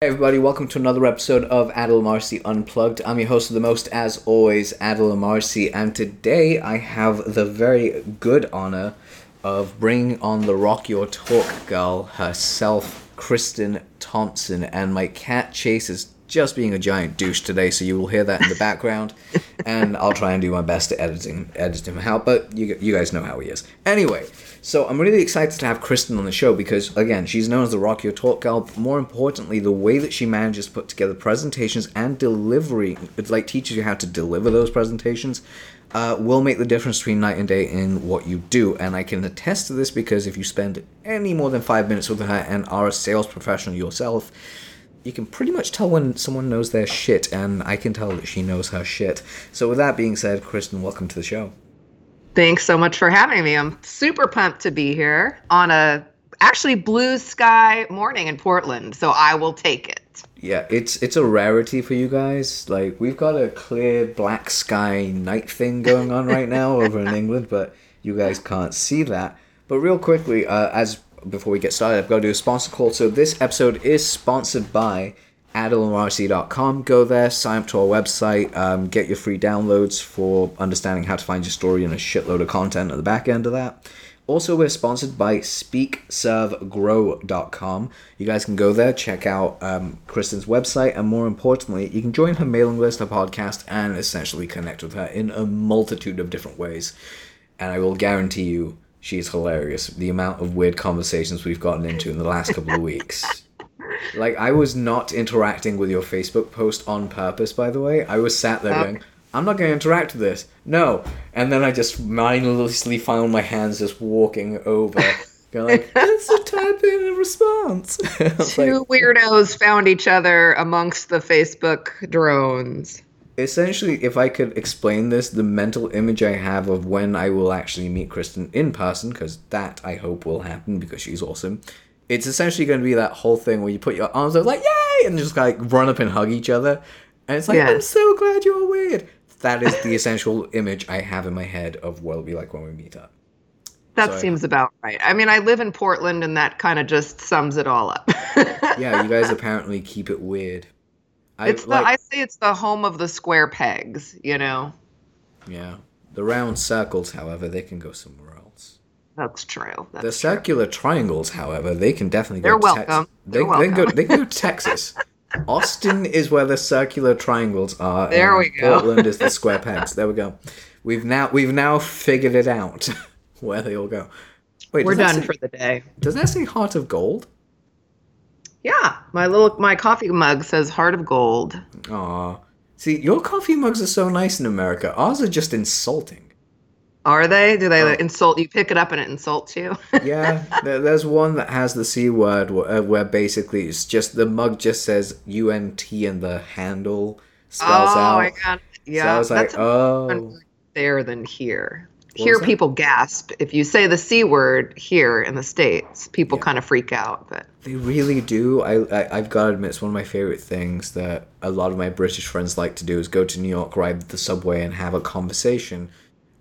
Hey everybody, welcome to another episode of Adil Amarsi Unplugged. I'm your host of the most, as always, Adil Amarsi, and today I have the very good honor of bringing on the Rock Your Talk girl herself, Kristen Thompson, and my cat Chase is just being a giant douche today, so you will hear that in the background, and I'll try and do my best to editing him, edit him out, but you, you guys know how he is. Anyway, so I'm really excited to have Kristen on the show because, again, she's known as the Rock Your Talk Girl, but more importantly, the way that she manages to put together presentations and delivery, it like teaches you how to deliver those presentations, uh, will make the difference between night and day in what you do. And I can attest to this because if you spend any more than five minutes with her and are a sales professional yourself, you can pretty much tell when someone knows their shit, and I can tell that she knows her shit. So, with that being said, Kristen, welcome to the show. Thanks so much for having me. I'm super pumped to be here on a actually blue sky morning in Portland, so I will take it. Yeah, it's it's a rarity for you guys. Like we've got a clear black sky night thing going on right now over in England, but you guys can't see that. But real quickly, uh, as before we get started, I've got to do a sponsor call. So this episode is sponsored by AdilMRC.com. Go there, sign up to our website, um, get your free downloads for understanding how to find your story and a shitload of content at the back end of that. Also, we're sponsored by SpeakServeGrow.com. You guys can go there, check out um, Kristen's website, and more importantly, you can join her mailing list, her podcast, and essentially connect with her in a multitude of different ways. And I will guarantee you, she's hilarious. The amount of weird conversations we've gotten into in the last couple of weeks. Like, I was not interacting with your Facebook post on purpose, by the way. I was sat there Okay. going, I'm not going to interact with this. No. And then I just mindlessly found my hands just walking over. Going like, let's type in a response. Two like, weirdos found each other amongst the Facebook drones. essentially, if I could explain this, the mental image I have of when I will actually meet Kristen in person, because that I hope will happen because she's awesome. It's essentially going to be that whole thing where you put your arms out like yay, and just like run up and hug each other, and it's like Yeah. I'm so glad you're weird. That is the essential image I have in my head of what it'll be like when we meet up. That Sorry. seems about right. I mean, I live in Portland, and that kind of just sums it all up. Yeah, you guys apparently keep it weird. I it's the like, I say it's the home of the square pegs. You know, yeah. The round circles, however, they can go somewhere. That's true. That's The true. circular triangles, however, they can definitely go. They're to Tex- welcome. They, They're they can go. They can go Texas. Austin is where the circular triangles are. There and we go. Portland is the square pegs. There we go. We've now we've now figured it out where they all go. Wait, We're done say- for the day. Does that say heart of gold? Yeah, my little my coffee mug says "Heart of Gold." Aw. See, your coffee mugs are so nice in America. Ours are just insulting. Are they? Do they Oh. insult you? Pick it up and it insults you? Yeah, there's one that has the C word where, uh, where basically it's just the mug just says UNT and the handle spells oh out. Oh my god! Yeah, so I was like, oh. there than here. What here, people gasp if you say the c word. Here in the states, people Yeah. kind of freak out. But They really do. I, I I've got to admit, it's one of my favorite things that a lot of my British friends like to do is go to New York, ride the subway, and have a conversation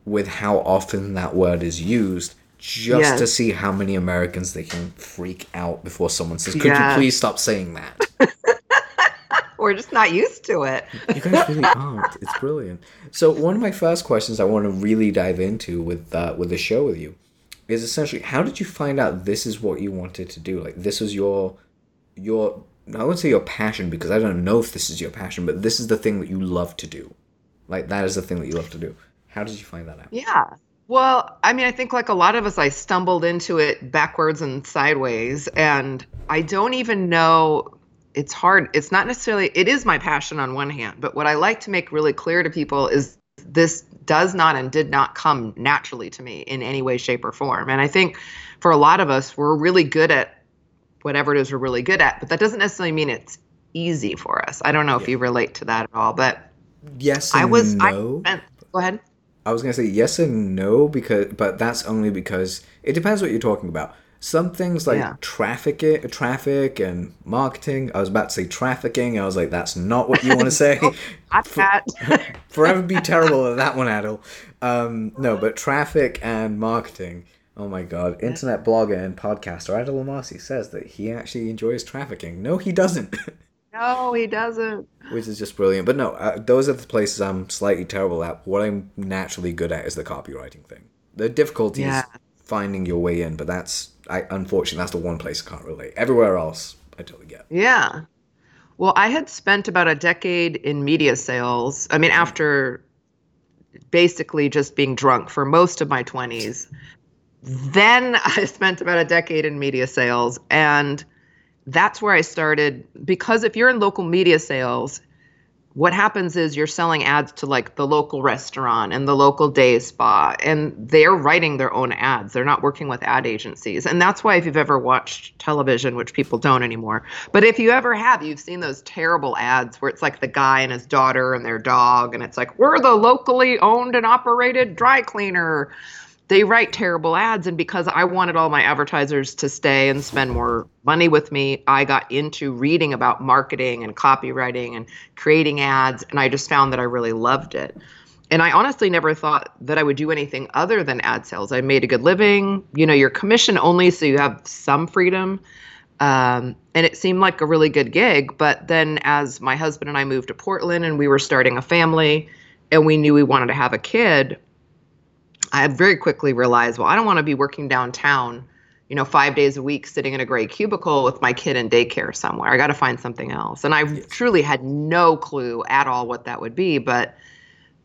with how often that word is used, just Yes. to see how many Americans they can freak out before someone says, "Could you please stop saying that?" we're just not used to it. You guys really aren't. It's brilliant. So one of my first questions I want to really dive into with uh, with the show with you is essentially how did you find out this is what you wanted to do? Like this was your your I wouldn't say your passion because I don't know if this is your passion, but this is the thing that you love to do. Like that is the thing that you love to do. How did you find that out? Yeah. Well, I mean, I think like a lot of us, I stumbled into it backwards and sideways, and I don't even know. It's hard. It's not necessarily, it is my passion on one hand, but what I like to make really clear to people is this does not and did not come naturally to me in any way, shape, or form. And I think for a lot of us, we're really good at whatever it is we're really good at, but that doesn't necessarily mean it's easy for us. I don't know if you relate to that at all, but Yes I was, no. I spent, go ahead. I was gonna say yes and no because, but that's only because it depends what you're talking about. Some things like Yeah. traffic, traffic and marketing. I was about to say trafficking. I was like, that's not what you want to say. Not that. Forever be terrible at that one, Adil. Um, no, but traffic and marketing. Oh my god. Internet blogger and podcaster Adil Amarsi says that he actually enjoys trafficking. No, he doesn't. No, he doesn't. Which is just brilliant. But no, uh, those are the places I'm slightly terrible at. What I'm naturally good at is the copywriting thing. The difficulty Yeah. is finding your way in, but that's I unfortunately that's the one place I can't relate. Everywhere else, I totally get. Yeah. Well, I had spent about a decade in media sales. I mean, after basically just being drunk for most of my 20s. Then I spent about a decade in media sales. And that's where I started. Because if you're in local media sales, what happens is you're selling ads to like the local restaurant and the local day spa and they're writing their own ads. They're not working with ad agencies. And that's why if you've ever watched television which people don't anymore but if you ever have you've seen those terrible ads where it's like the guy and his daughter and their dog and it's like we're the locally owned and operated dry cleaner they write terrible ads and because i wanted all my advertisers to stay and spend more money with me i got into reading about marketing and copywriting and creating ads and i just found that i really loved it. And i honestly never thought that i would do anything other than ad sales. I made a good living. You know you're commission only so you have some freedom. Um, and it seemed like a really good gig but then as my husband and i moved to portland and we were starting a family and we knew we wanted to have a kid I very quickly realized, well, I don't want to be working downtown, you know, five days a week sitting in a gray cubicle with my kid in daycare somewhere. I got to find something else. And I truly had no clue at all what that would be, but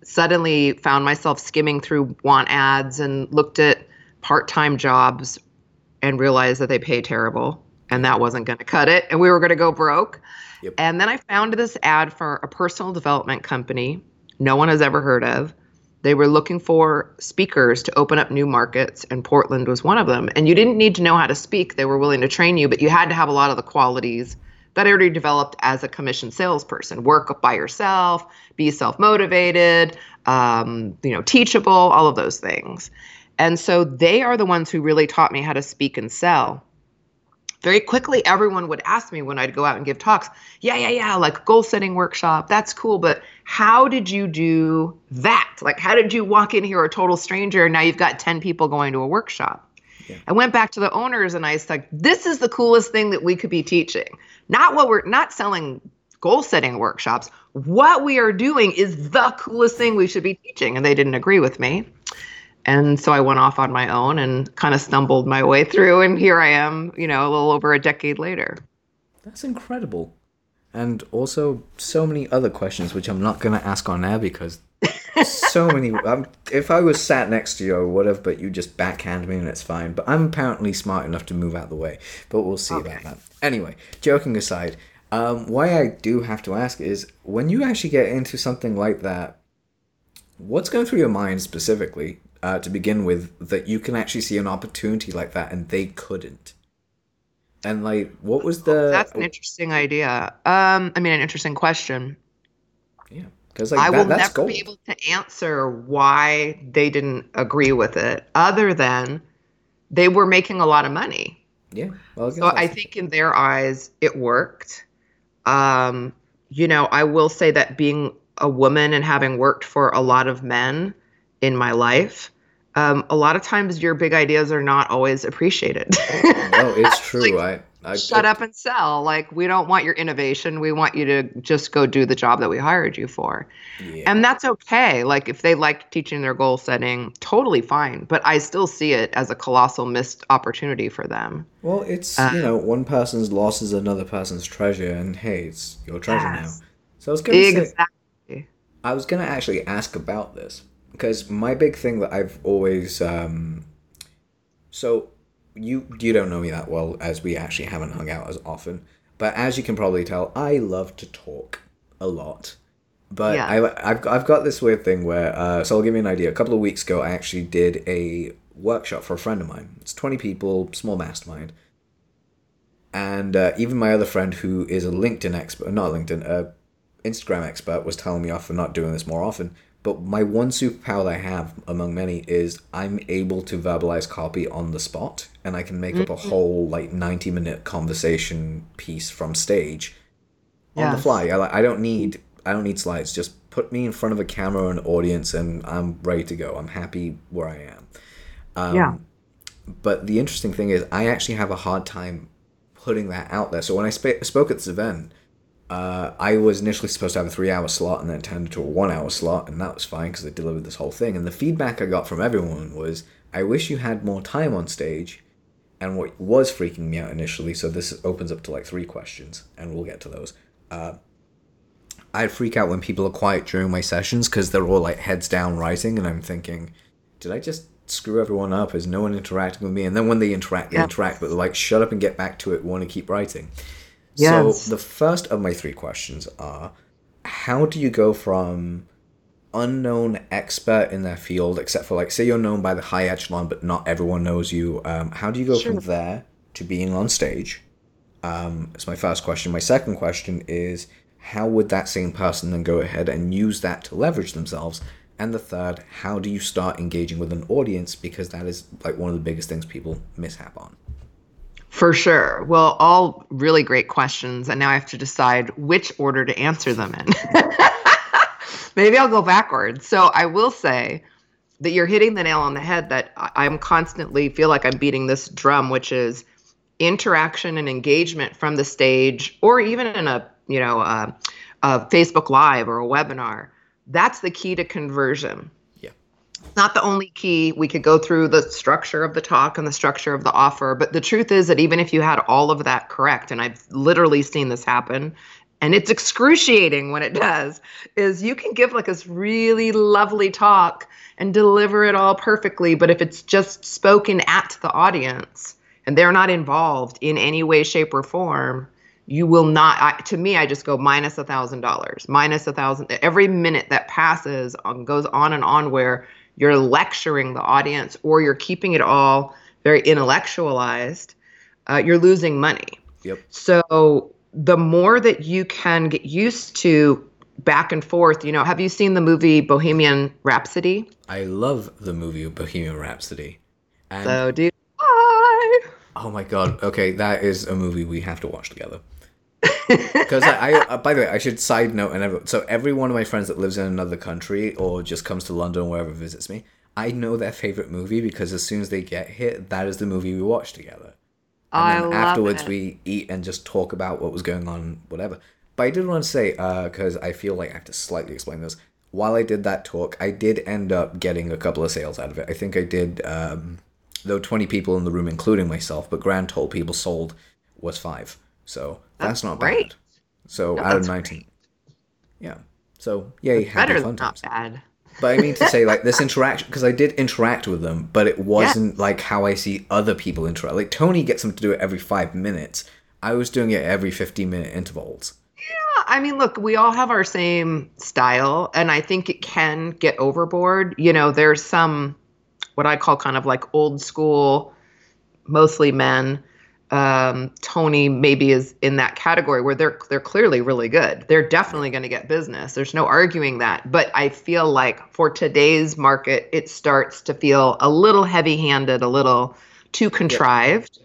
suddenly found myself skimming through want ads and looked at part time jobs and realized that they pay terrible and that wasn't going to cut it. And we were going to go broke. Yep. And then I found this ad for a personal development company no one has ever heard of. They were looking for speakers to open up new markets, and Portland was one of them. And you didn't need to know how to speak, they were willing to train you, but you had to have a lot of the qualities that I already developed as a commission salesperson work by yourself, be self motivated, um, you know, teachable, all of those things. And so they are the ones who really taught me how to speak and sell very quickly everyone would ask me when I'd go out and give talks, yeah, yeah, yeah, like goal setting workshop, that's cool, but how did you do that? Like how did you walk in here a total stranger and now you've got 10 people going to a workshop? Yeah. I went back to the owners and I said, this is the coolest thing that we could be teaching. Not what we're not selling goal setting workshops. What we are doing is the coolest thing we should be teaching. And they didn't agree with me. And so I went off on my own and kind of stumbled my way through. And here I am, you know, a little over a decade later. That's incredible. And also, so many other questions, which I'm not going to ask on air because so many. Um, if I was sat next to you, I would have, but you just backhand me and it's fine. But I'm apparently smart enough to move out of the way. But we'll see okay. about that. Anyway, joking aside, um, why I do have to ask is when you actually get into something like that, what's going through your mind specifically? Uh, to begin with that you can actually see an opportunity like that and they couldn't. And like what was the that's an interesting idea. Um i mean an interesting question. Yeah because like i that, will never gold. be able to answer why they didn't agree with it other than they were making a lot of money. Yeah well, I so i think in their eyes it worked. Um you know i will say that being a woman and having worked for a lot of men in my life um, a lot of times your big ideas are not always appreciated. no, it's true. like, I, I shut up and sell. Like we don't want your innovation. We want you to just go do the job that we hired you for. Yeah. And that's okay. Like if they like teaching their goal setting, totally fine. But I still see it as a colossal missed opportunity for them. Well, it's uh, you know one person's loss is another person's treasure, and hey, it's your treasure yes. now. So I was gonna exactly. say, I was gonna actually ask about this because my big thing that I've always um, so you you don't know me that well as we actually haven't hung out as often, but as you can probably tell, I love to talk a lot. But Yeah. I, I've I've got this weird thing where uh, so I'll give you an idea. A couple of weeks ago, I actually did a workshop for a friend of mine. It's twenty people, small mastermind, and uh, even my other friend who is a LinkedIn expert, not LinkedIn, a Instagram expert, was telling me off for not doing this more often. But my one superpower that I have among many is I'm able to verbalize copy on the spot, and I can make up a whole like ninety minute conversation piece from stage on the fly. I, I don't need I don't need slides. Just put me in front of a camera and audience, and I'm ready to go. I'm happy where I am. Um, Yeah. But the interesting thing is, I actually have a hard time putting that out there. So when I sp- spoke at this event, uh, I was initially supposed to have a three hour slot and then it turned into a one hour slot, and that was fine because I delivered this whole thing. And the feedback I got from everyone was, I wish you had more time on stage. And what was freaking me out initially, so this opens up to like three questions, and we'll get to those. Uh, I'd freak out when people are quiet during my sessions because they're all like heads down writing, and I'm thinking, did I just screw everyone up? Is no one interacting with me? And then when they interact, they Yeah. interact, but they're like, shut up and get back to it. Want to keep writing? Yes. So the first of my three questions are: How do you go from unknown expert in their field, except for like, say you're known by the high echelon, but not everyone knows you? Um, how do you go Sure. from there to being on stage? Um, that's my first question. My second question is: How would that same person then go ahead and use that to leverage themselves? And the third, how do you start engaging with an audience? Because that is like one of the biggest things people mishap on. For sure. Well, all really great questions. And now I have to decide which order to answer them in. Maybe I'll go backwards. So I will say that you're hitting the nail on the head that I'm constantly feel like I'm beating this drum, which is interaction and engagement from the stage or even in a, you know, a, a Facebook Live or a webinar. That's the key to conversion not the only key. We could go through the structure of the talk and the structure of the offer, but the truth is that even if you had all of that correct, and I've literally seen this happen, and it's excruciating when it does, is you can give like this really lovely talk and deliver it all perfectly, but if it's just spoken at the audience and they're not involved in any way, shape, or form, you will not I, to me i just go minus a thousand dollars minus a thousand every minute that passes on, goes on and on where you're lecturing the audience or you're keeping it all very intellectualized uh, you're losing money Yep. so the more that you can get used to back and forth you know have you seen the movie bohemian rhapsody I love the movie Bohemian Rhapsody. And so do I. oh my god, okay, that is a movie we have to watch together. Because I, I uh, by the way, I should side note and every, so every one of my friends that lives in another country or just comes to London or wherever visits me, I know their favorite movie because as soon as they get here, that is the movie we watch together. And I then afterwards it. we eat and just talk about what was going on, whatever. But I did want to say, because I feel like I have to slightly explain this. While I did that talk, I did end up getting a couple of sales out of it. I think I did, um, though 20 people in the room, including myself, but grand total people sold was five. So that's, That's not great. bad. So No, out of that's 19. Yeah. So, yay, happy better fun than not bad But I mean to say, like, this interaction, because I did interact with them, but it wasn't like how I see other people interact. Like, Tony gets them to do it every five minutes. I was doing it every 15 minute intervals. Yeah, I mean, look, we all have our same style, and I think it can get overboard. You know, there's some what I call kind of like old school, mostly men. Um, Tony maybe is in that category where they're they're clearly really good. They're definitely going to get business. There's no arguing that. But I feel like for today's market, it starts to feel a little heavy-handed, a little too contrived.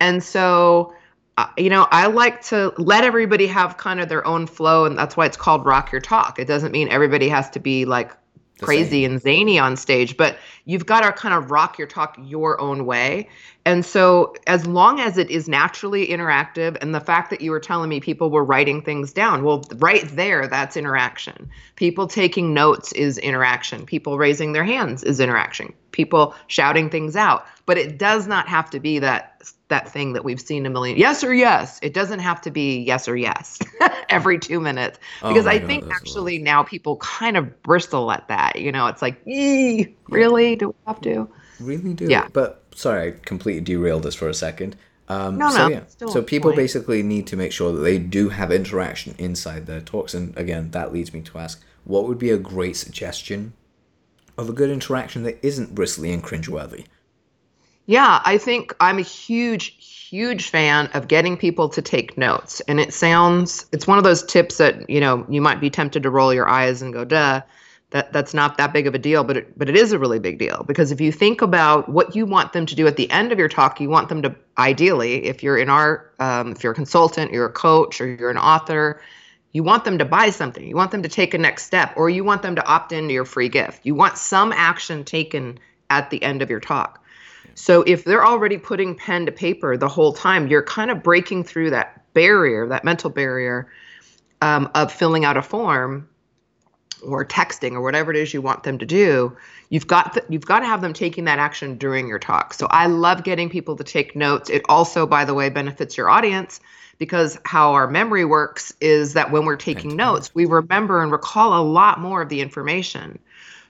And so, uh, you know, I like to let everybody have kind of their own flow, and that's why it's called Rock Your Talk. It doesn't mean everybody has to be like crazy and zany on stage, but you've got to kind of rock your talk your own way. And so, as long as it is naturally interactive, and the fact that you were telling me people were writing things down, well, right there, that's interaction. People taking notes is interaction. People raising their hands is interaction. People shouting things out. But it does not have to be that that thing that we've seen a million yes or yes. It doesn't have to be yes or yes every two minutes Oh because my I God, think actually now people kind of bristle at that. You know, it's like, really? Do we have to? Really do. Yeah. But sorry, I completely derailed this for a second. Um, No, so no, yeah, so people point. basically need to make sure that they do have interaction inside their talks, and again, that leads me to ask, what would be a great suggestion of a good interaction that isn't bristly and cringeworthy? Yeah, I think I'm a huge, huge fan of getting people to take notes. And it sounds, it's one of those tips that, you know, you might be tempted to roll your eyes and go, duh, that, that's not that big of a deal, but it, but it is a really big deal. Because if you think about what you want them to do at the end of your talk, you want them to, ideally, if you're in our, um, if you're a consultant, you're a coach, or you're an author, you want them to buy something. You want them to take a next step, or you want them to opt into your free gift. You want some action taken at the end of your talk. So if they're already putting pen to paper the whole time, you're kind of breaking through that barrier, that mental barrier. um, of filling out a form or texting or whatever it is you want them to do you've got th- you've got to have them taking that action during your talk. So i love getting people to take notes. It also by the way benefits your audience because how our memory works is that when we're taking notes we remember and recall a lot more of the information.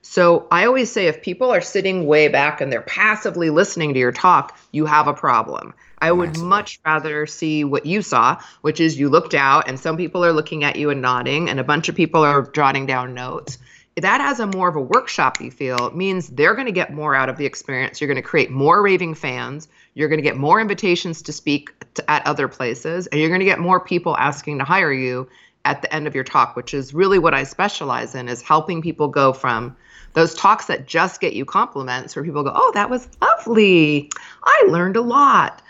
So I always say if people are sitting way back and they're passively listening to your talk, you have a problem. I would Absolutely. much rather see what you saw, which is you looked out and some people are looking at you and nodding, and a bunch of people are jotting down notes. That has a more of a workshop you feel. It means they're going to get more out of the experience. You're going to create more raving fans. You're going to get more invitations to speak to, at other places, and you're going to get more people asking to hire you at the end of your talk, which is really what I specialize in, is helping people go from those talks that just get you compliments where people go, "Oh, that was lovely. I learned a lot."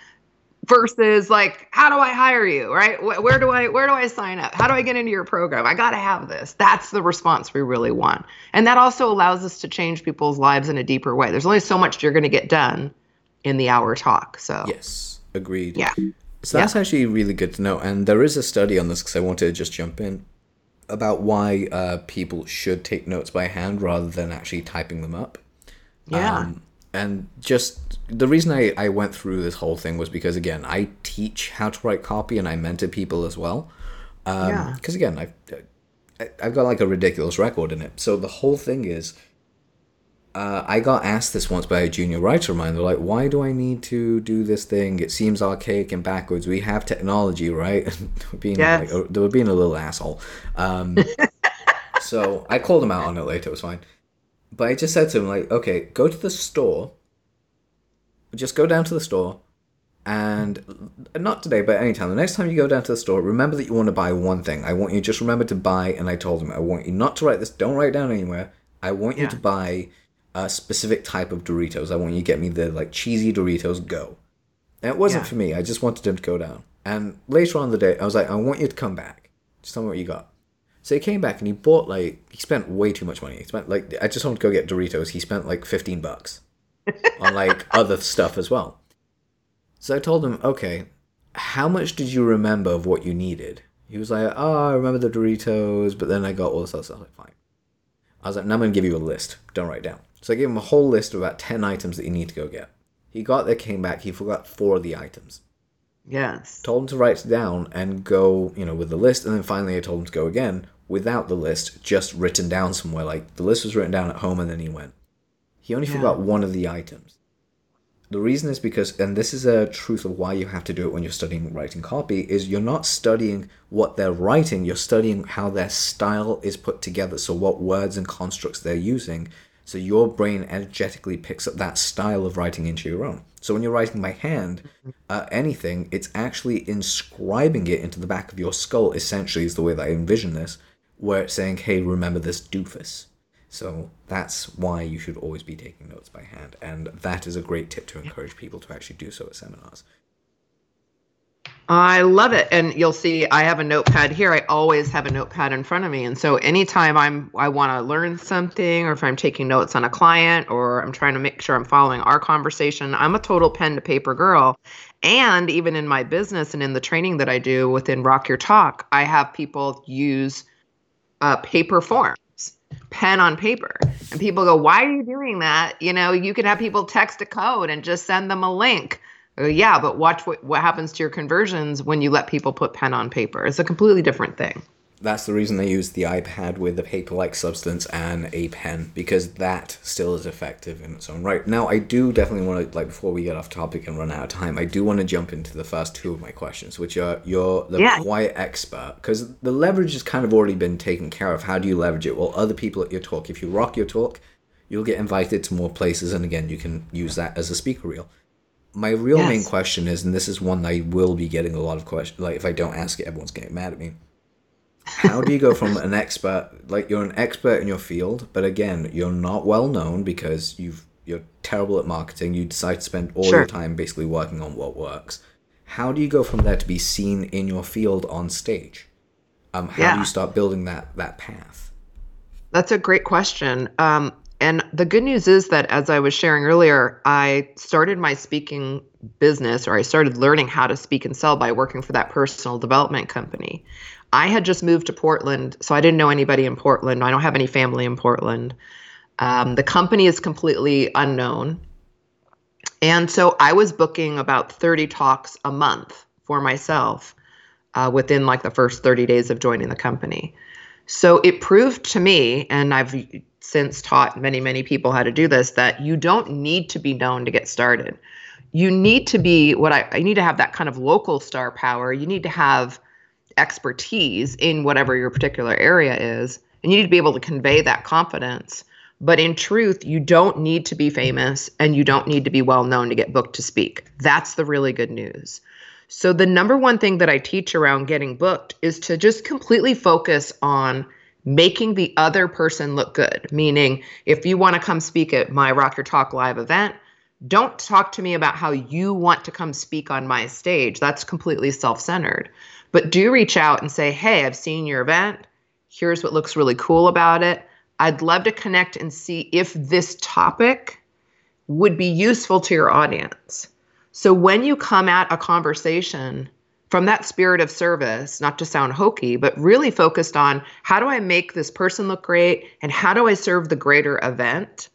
Versus like how do i hire you right? Where do i where do i sign up? How do i get into your program? I got to have this. That's the response we really want. And that also allows us to change people's lives in a deeper way. There's only so much you're going to get done in the hour talk so. Yes. Agreed. Yeah. So that's yeah. actually really good to know. And there is a study on this because i wanted to just jump in about why uh, people should take notes by hand rather than actually typing them up. Yeah. Um, and just the reason I, I went through this whole thing was because, again, I teach how to write copy and I mentor people as well. Um, yeah. Because, again, I've, I've got like a ridiculous record in it. So the whole thing is uh, I got asked this once by a junior writer of mine. They're like, "Why do I need to do this thing? It seems archaic and backwards. We have technology, right?" being yes. like, they were being a little asshole. Um, so I called him out on it later. It was fine. But I just said to him, like, "Okay, go to the store. Just go down to the store, and not today, but anytime. The next time you go down to the store, remember that you want to buy one thing. I want you just remember to buy." And I told him, "I want you not to write this. Don't write down anywhere. I want you yeah. to buy." a specific type of Doritos. I want you to get me the like cheesy Doritos Go. And it wasn't yeah. for me. I just wanted him to go down. And later on in the day, I was like, I want you to come back. Just tell me what you got. So he came back and he bought like he spent way too much money. He spent like I just wanted to go get Doritos. He spent like fifteen bucks on like other stuff as well. So I told him, okay, how much did you remember of what you needed? He was like, oh, I remember the Doritos, but then I got all this other stuff. Like, fine. I was like, now I'm gonna give you a list. Don't write down. So I gave him a whole list of about 10 items that you need to go get. He got there, came back, he forgot four of the items. Yes. Told him to write it down and go, you know, with the list, and then finally I told him to go again without the list, just written down somewhere. Like the list was written down at home and then he went. He only yeah. forgot one of the items. The reason is because, and this is a truth of why you have to do it when you're studying writing copy, is you're not studying what they're writing, you're studying how their style is put together. So, what words and constructs they're using so your brain energetically picks up that style of writing into your own. So when you're writing by hand, uh, anything, it's actually inscribing it into the back of your skull, essentially, is the way that I envision this, where it's saying, hey, remember this doofus. So that's why you should always be taking notes by hand. And that is a great tip to encourage people to actually do so at seminars. I love it. And you'll see I have a notepad here. I always have a notepad in front of me. And so anytime I'm I want to learn something or if I'm taking notes on a client or I'm trying to make sure I'm following our conversation, I'm a total pen to paper girl. And even in my business and in the training that I do within Rock Your Talk, I have people use uh, paper forms pen on paper. And people go, Why are you doing that? You know, you could have people text a code and just send them a link. Uh, yeah, but watch what, what happens to your conversions when you let people put pen on paper. It's a completely different thing. That's the reason they use the iPad with a paper like substance and a pen, because that still is effective in its own right. Now, I do definitely want to, like, before we get off topic and run out of time, I do want to jump into the first two of my questions, which are you're the yeah. quiet expert, because the leverage has kind of already been taken care of. How do you leverage it? Well, other people at your talk, if you rock your talk, you'll get invited to more places, and again, you can use that as a speaker reel my real yes. main question is, and this is one I will be getting a lot of questions. Like, if I don't ask it, everyone's getting mad at me. How do you go from an expert, like you're an expert in your field, but again, you're not well known because you've you're terrible at marketing. You decide to spend all sure. your time basically working on what works. How do you go from there to be seen in your field on stage? Um, how yeah. do you start building that that path? That's a great question. Um, And the good news is that, as I was sharing earlier, I started my speaking business or I started learning how to speak and sell by working for that personal development company. I had just moved to Portland, so I didn't know anybody in Portland. I don't have any family in Portland. Um, the company is completely unknown. And so I was booking about 30 talks a month for myself uh, within like the first 30 days of joining the company. So it proved to me, and I've since taught many, many people how to do this, that you don't need to be known to get started. You need to be what I, I need to have that kind of local star power. You need to have expertise in whatever your particular area is, and you need to be able to convey that confidence but in truth, you don't need to be famous and you don't need to be well known to get booked to speak. That's the really good news. So, the number one thing that I teach around getting booked is to just completely focus on making the other person look good. Meaning, if you want to come speak at my Rock Your Talk live event, don't talk to me about how you want to come speak on my stage. That's completely self centered. But do reach out and say, hey, I've seen your event. Here's what looks really cool about it. I'd love to connect and see if this topic would be useful to your audience. So when you come at a conversation from that spirit of service, not to sound hokey, but really focused on how do I make this person look great and how do I serve the greater event,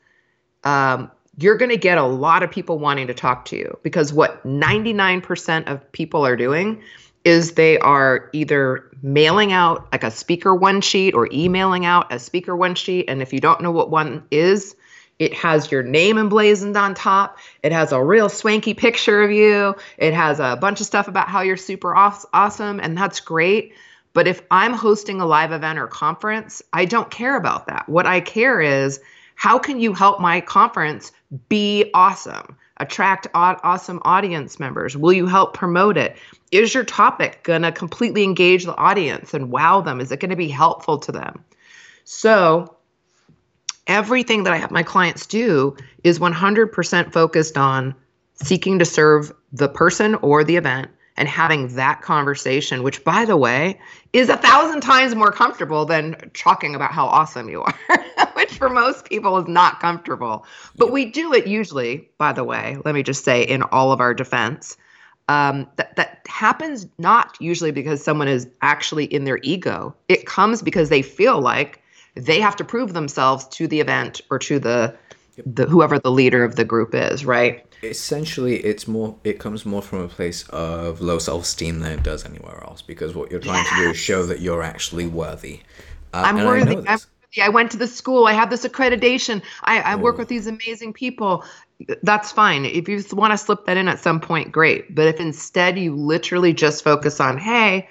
um, you're going to get a lot of people wanting to talk to you because what 99% of people are doing is they are either mailing out like a speaker one sheet or emailing out a speaker one sheet. And if you don't know what one is, it has your name emblazoned on top. It has a real swanky picture of you. It has a bunch of stuff about how you're super awesome, and that's great. But if I'm hosting a live event or conference, I don't care about that. What I care is how can you help my conference be awesome? attract awesome audience members? Will you help promote it? Is your topic going to completely engage the audience and wow them? Is it going to be helpful to them? So, everything that I have my clients do is 100% focused on seeking to serve the person or the event and having that conversation, which, by the way, is a thousand times more comfortable than talking about how awesome you are, which for most people is not comfortable. But we do it usually, by the way, let me just say, in all of our defense. Um, that, that happens not usually because someone is actually in their ego. It comes because they feel like they have to prove themselves to the event or to the, the whoever the leader of the group is, right? Essentially it's more it comes more from a place of low self-esteem than it does anywhere else because what you're trying yes. to do is show that you're actually worthy. Uh, i'm worthy. I, I'm worthy. I went to the school. I have this accreditation. I, I work with these amazing people. That's fine. If you want to slip that in at some point great. But if instead you literally just focus on hey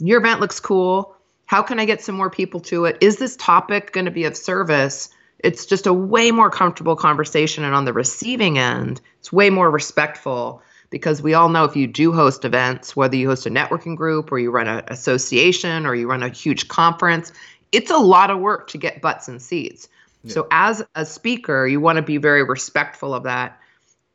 your event looks cool. How can i get some more people to it? Is this topic going to be of service it's just a way more comfortable conversation. And on the receiving end it's way more respectful because we all know if you do host events whether you host a networking group or you run an association or you run a huge conference it's a lot of work to get butts and seats. Yeah. so as a speaker you want to be very respectful of that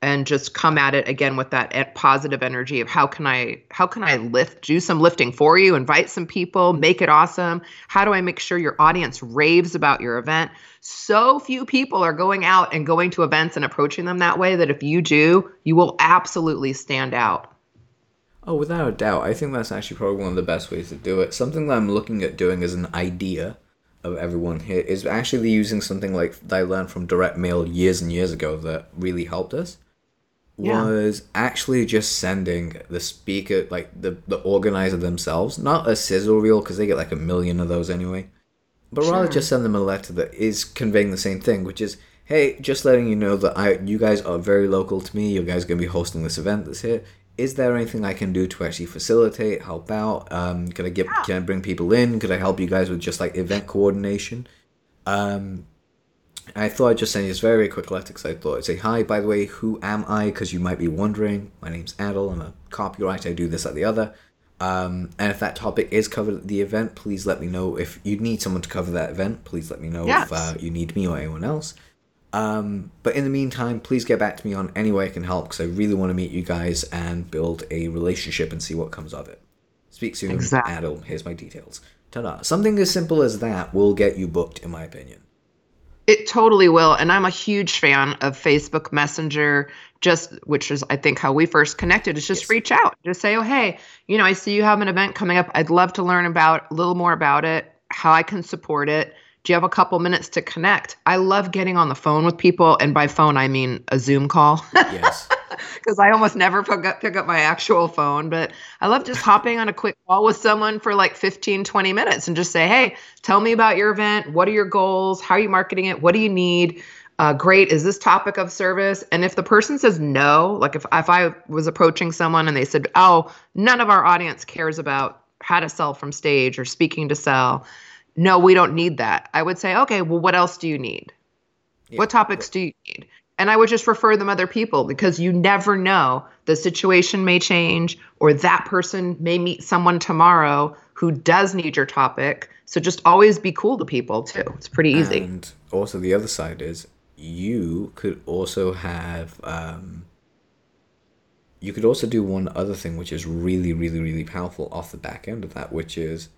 and just come at it again with that positive energy of how can I how can I lift do some lifting for you invite some people make it awesome how do I make sure your audience raves about your event so few people are going out and going to events and approaching them that way that if you do you will absolutely stand out Oh, without a doubt. I think that's actually probably one of the best ways to do it. Something that I'm looking at doing as an idea of everyone here is actually using something like that I learned from direct mail years and years ago that really helped us yeah. was actually just sending the speaker, like the, the organizer themselves, not a sizzle reel because they get like a million of those anyway, but sure. rather just send them a letter that is conveying the same thing, which is, hey, just letting you know that I, you guys are very local to me. You guys are gonna be hosting this event that's here. Is there anything I can do to actually facilitate, help out? Um, can I get, yeah. can I bring people in? Could I help you guys with just like event coordination? Um, I thought I'd just send you this very, very quick letter because I thought I'd say, Hi, by the way, who am I? Because you might be wondering. My name's Adil. I'm a copywriter. I do this, at the other. Um, and if that topic is covered at the event, please let me know. If you need someone to cover that event, please let me know yes. if uh, you need me or anyone else. Um, but in the meantime, please get back to me on any way I can help because I really want to meet you guys and build a relationship and see what comes of it. Speak soon, exactly. Adil. Here's my details. Ta-da. Something as simple as that will get you booked, in my opinion. It totally will. And I'm a huge fan of Facebook Messenger, just which is I think how we first connected is just yes. reach out. Just say, oh hey, you know, I see you have an event coming up. I'd love to learn about a little more about it, how I can support it. Do you have a couple minutes to connect? I love getting on the phone with people, and by phone I mean a Zoom call. Yes. Because I almost never pick up, pick up my actual phone, but I love just hopping on a quick call with someone for like 15, 20 minutes and just say, hey, tell me about your event. What are your goals? How are you marketing it? What do you need? Uh, great. Is this topic of service? And if the person says no, like if, if I was approaching someone and they said, oh, none of our audience cares about how to sell from stage or speaking to sell, no, we don't need that. I would say, okay, well, what else do you need? Yeah. What topics do you need? And I would just refer them other people because you never know. The situation may change, or that person may meet someone tomorrow who does need your topic. So just always be cool to people too. It's pretty easy. And also, the other side is you could also have. Um, you could also do one other thing which is really, really, really powerful off the back end of that, which is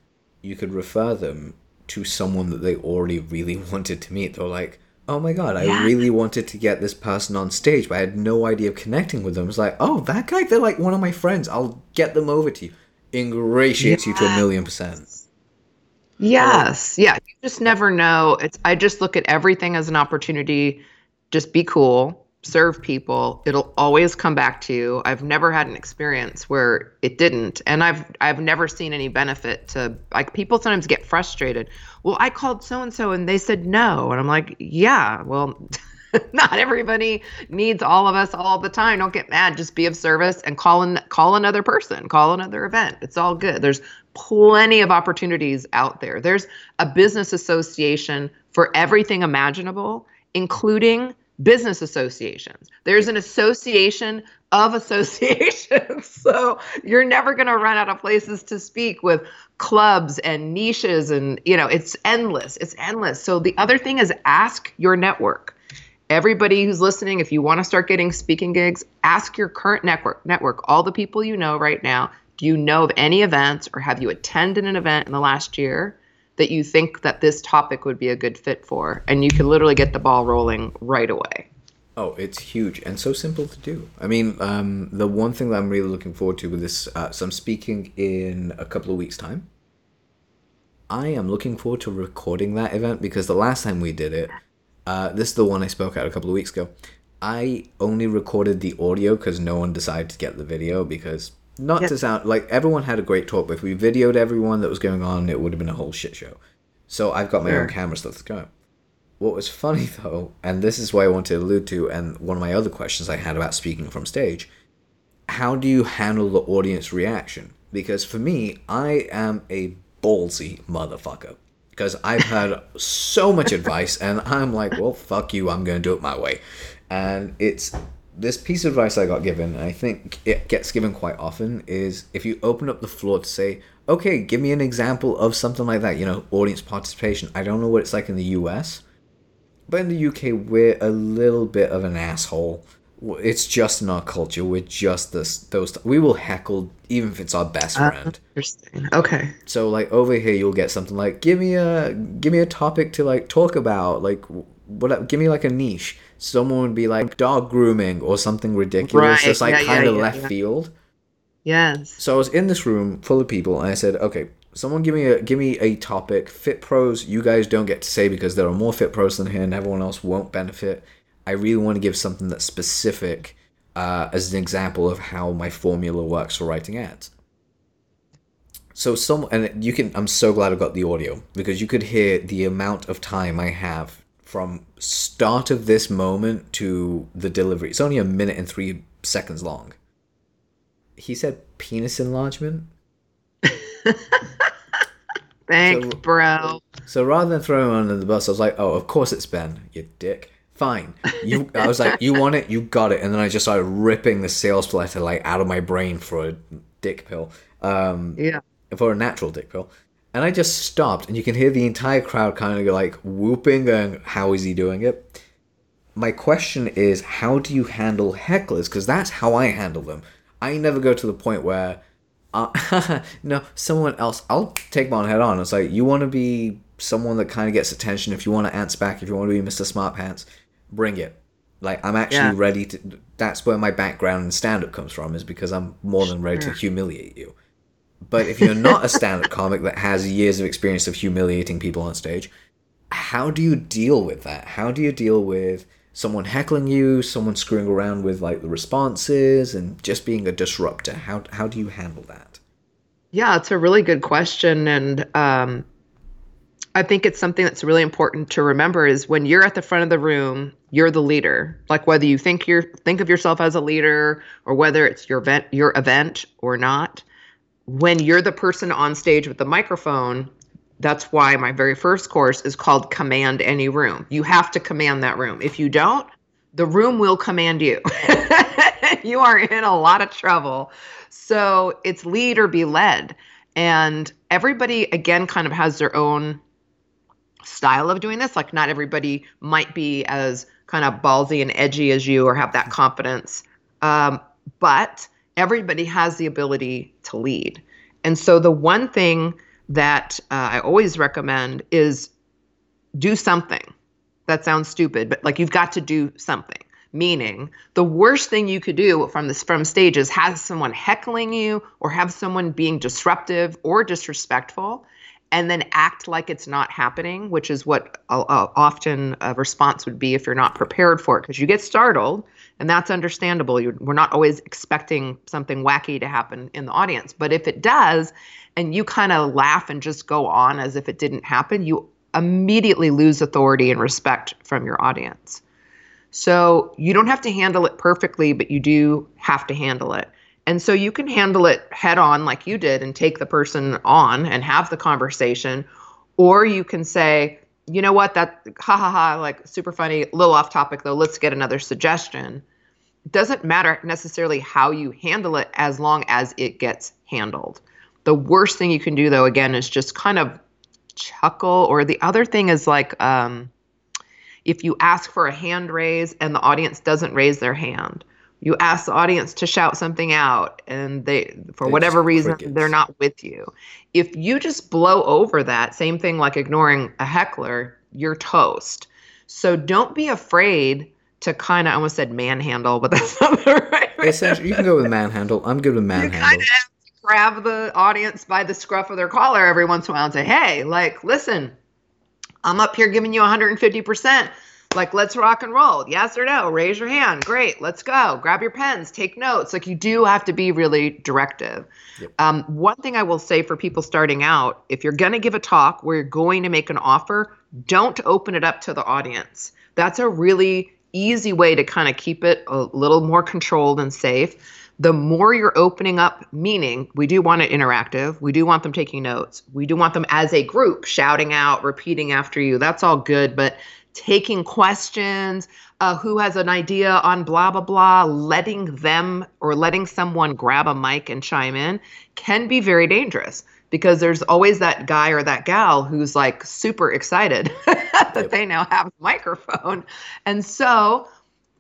you could refer them to someone that they already really wanted to meet. They're like, oh my god, I really wanted to get this person on stage, but I had no idea of connecting with them. It's like, oh, that guy, they're like one of my friends. I'll get them over to you. Ingratiates you to a million percent. Yes. Yeah. You just never know. It's I just look at everything as an opportunity. Just be cool serve people it'll always come back to you. I've never had an experience where it didn't and i've i've never seen any benefit to like people sometimes get frustrated. Well i called so and so and they said no and i'm like yeah well not everybody needs all of us all the time. Don't get mad. Just be of service and call in call another person call another event. It's all good. There's plenty of opportunities out there. There's a business association for everything imaginable including business associations. There's an association of associations. so you're never going to run out of places to speak with clubs and niches and you know, it's endless. It's endless. So the other thing is ask your network. Everybody who's listening, if you want to start getting speaking gigs, ask your current network, network, all the people you know right now, do you know of any events or have you attended an event in the last year? That you think that this topic would be a good fit for and you can literally get the ball rolling right away. Oh it's huge and so simple to do. I mean um, the one thing that i'm really looking forward to with this uh, so i'm speaking in a couple of weeks time. I am looking forward to recording that event because the last time we did it uh, this is the one i spoke at a couple of weeks ago. I only recorded the audio because no one decided to get the video because not to sound like everyone had a great talk, but if we videoed everyone that was going on, it would have been a whole shit show. So I've got my sure. own camera stuff to go. What was funny though, and this is what I want to allude to, and one of my other questions I had about speaking from stage, how do you handle the audience reaction? Because for me, I am a ballsy motherfucker. Because I've had so much advice, and I'm like, well, fuck you, I'm going to do it my way. And it's this piece of advice I got given, and I think it gets given quite often, is if you open up the floor to say, okay, give me an example of something like that, you know, audience participation. I don't know what it's like in the US, but in the UK, we're a little bit of an asshole. It's just in our culture. We're just this, those. We will heckle even if it's our best uh, friend. Interesting. Okay. So like over here, you'll get something like, give me a, give me a topic to like talk about, like what, give me like a niche someone would be like dog grooming or something ridiculous, right. just like yeah, kind yeah, of yeah, left field. Yes. So I was in this room full of people, and I said, "Okay, someone give me a give me a topic. Fit pros, you guys don't get to say because there are more fit pros than here, and everyone else won't benefit. I really want to give something that's specific uh, as an example of how my formula works for writing ads." So some and you can. I'm so glad I got the audio because you could hear the amount of time I have from start of this moment to the delivery. It's only a minute and three seconds long. He said penis enlargement. Thanks, so, bro. So rather than throwing him under the bus, I was like, "Oh, of course it's Ben, you dick." Fine. You, I was like, "You want it? You got it." And then I just started ripping the sales letter like out of my brain for a dick pill. Um, yeah. For a natural dick pill. And I just stopped, and you can hear the entire crowd kind of like whooping, going, How is he doing it? My question is, how do you handle hecklers? Because that's how I handle them. I never go to the point where, uh, no, someone else, I'll take my own head on. It's like, you want to be someone that kind of gets attention. If you want to answer back, if you want to be Mr. Smart Pants, bring it. Like I'm actually Yeah. ready to. That's where my background in stand up comes from, is because I'm more than ready to humiliate you. But if you're not a stand up comic that has years of experience of humiliating people on stage, how do you deal with that? How do you deal with someone heckling you, someone screwing around with like the responses, and just being a disruptor? How how do you handle that? Yeah, it's a really good question. And um, I think it's something that's really important to remember is when you're at the front of the room, you're the leader. Like whether you think you're think of yourself as a leader or whether it's your event your event or not, when you're the person on stage with the microphone, that's why my very first course is called Command Any Room. You have to command that room. If you don't, the room will command you. you are in a lot of trouble. So it's lead or be led. And everybody, again, kind of has their own style of doing this. Like, not everybody might be as kind of ballsy and edgy as you or have that confidence. Um, but everybody has the ability to lead. And so, the one thing that uh, I always recommend is do something. That sounds stupid, but like you've got to do something. Meaning, the worst thing you could do from this from stage is have someone heckling you or have someone being disruptive or disrespectful, and then act like it's not happening, which is what uh, often a response would be if you're not prepared for it, because you get startled, and that's understandable. You're, we're not always expecting something wacky to happen in the audience, but if it does, and you kind of laugh and just go on as if it didn't happen, you immediately lose authority and respect from your audience. So you don't have to handle it perfectly, but you do have to handle it. And so you can handle it head on like you did and take the person on and have the conversation. Or you can say, you know what, that ha ha ha, like super funny, little off topic though, let's get another suggestion. Doesn't matter necessarily how you handle it as long as it gets handled. The worst thing you can do though, again, is just kind of chuckle. Or the other thing is like, um, if you ask for a hand raise and the audience doesn't raise their hand you ask the audience to shout something out and they for They whatever reason crickets. they're not with you if you just blow over that same thing like ignoring a heckler you're toast so don't be afraid to kind of almost said manhandle but that's not the right way. Essentially, you can go with manhandle. I'm good with manhandle. of have to grab the audience by the scruff of their collar every once in a while and say hey like listen i'm up here giving you 150% like let's rock and roll. Yes or no? Raise your hand. Great. Let's go. Grab your pens. Take notes. Like you do have to be really directive. Yep. um, one thing i will say for people starting out if you're going to give a talk where you're going to make an offer don't open it up to the audience. That's a really easy way to kind of keep it a little more controlled and safe. The more you're opening up meaning we do want it interactive we do want them taking notes we do want them as a group shouting out repeating after you that's all good but taking questions uh, who has an idea on blah blah blah letting them or letting someone grab a mic and chime in can be very dangerous because there's always that guy or that gal who's like super excited that Yep. they now have a microphone and so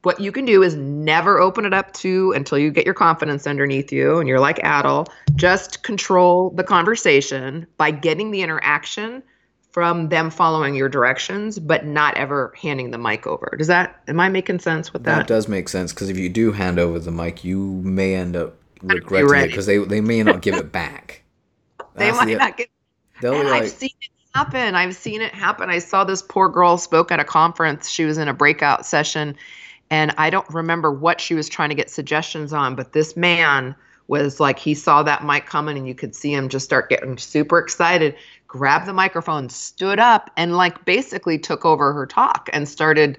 what you can do is never open it up to until you get your confidence underneath you and you're like Adil. Just control the conversation by getting the interaction from them following your directions, but not ever handing the mic over. Does that, am I making sense with That that? does make sense because if you do hand over the mic, you may end up regretting it because they they may not give it back. they That's might the- not get They'll be And I've seen it happen. I've seen it happen. I saw this poor girl spoke at a conference. She was in a breakout session, and I don't remember what she was trying to get suggestions on, but this man was like, he saw that mic coming, and you could see him just start getting super excited, grabbed the microphone, stood up, and like basically took over her talk and started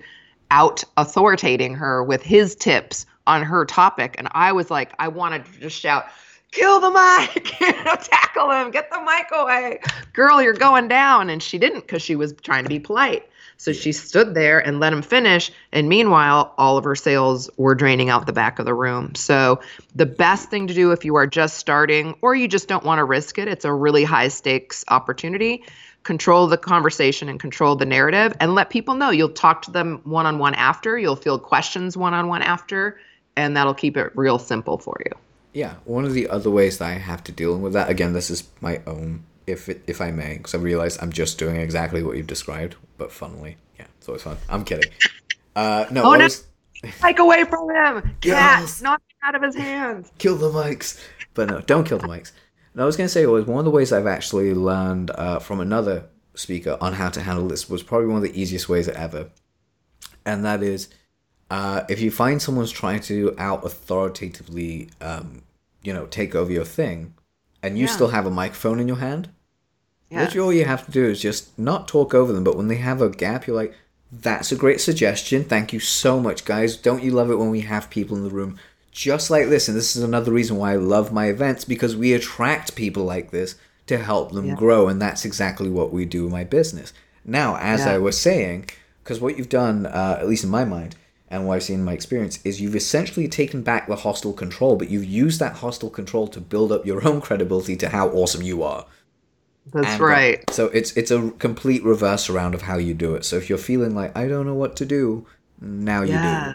out authoritating her with his tips on her topic. And I was like, I wanted to just shout, kill the mic, tackle him, get the mic away. Girl, you're going down. And she didn't because she was trying to be polite. So she stood there and let him finish. And meanwhile, all of her sales were draining out the back of the room. So the best thing to do if you are just starting or you just don't want to risk it, it's a really high stakes opportunity. Control the conversation and control the narrative and let people know you'll talk to them one on one after, you'll field questions one on one after, and that'll keep it real simple for you. yeah. One of the other ways that I have to deal with that again, this is my own if it, if I may, because I realize I'm just doing exactly what you've described, but funnily, yeah, it's always fun. I'm kidding. Uh, no, Oh, no. was- Take away from him. Cat, Yes. knock it out of his hands. kill the mics. But no, don't kill the mics. And I was going to say was one of the ways I've actually learned uh, from another speaker on how to handle this was probably one of the easiest ways ever, and that is uh, if you find someone's trying to out authoritatively, um, you know, take over your thing, and you Yeah. still have a microphone in your hand. Yeah. Literally, all you have to do is just not talk over them, but when they have a gap, you're like, that's a great suggestion. Thank you so much, guys. Don't you love it when we have people in the room just like this? And this is another reason why I love my events because we attract people like this to help them Yeah. grow. And that's exactly what we do in my business. Now, as Yeah. I was saying, because what you've done, uh, at least in my mind, and what I've seen in my experience, is you've essentially taken back the hostile control, but you've used that hostile control to build up your own credibility to how awesome you are. That's And, uh, right. So it's it's a complete reverse around of how you do it. So if you're feeling like I don't know what to do, now you do. Yeah.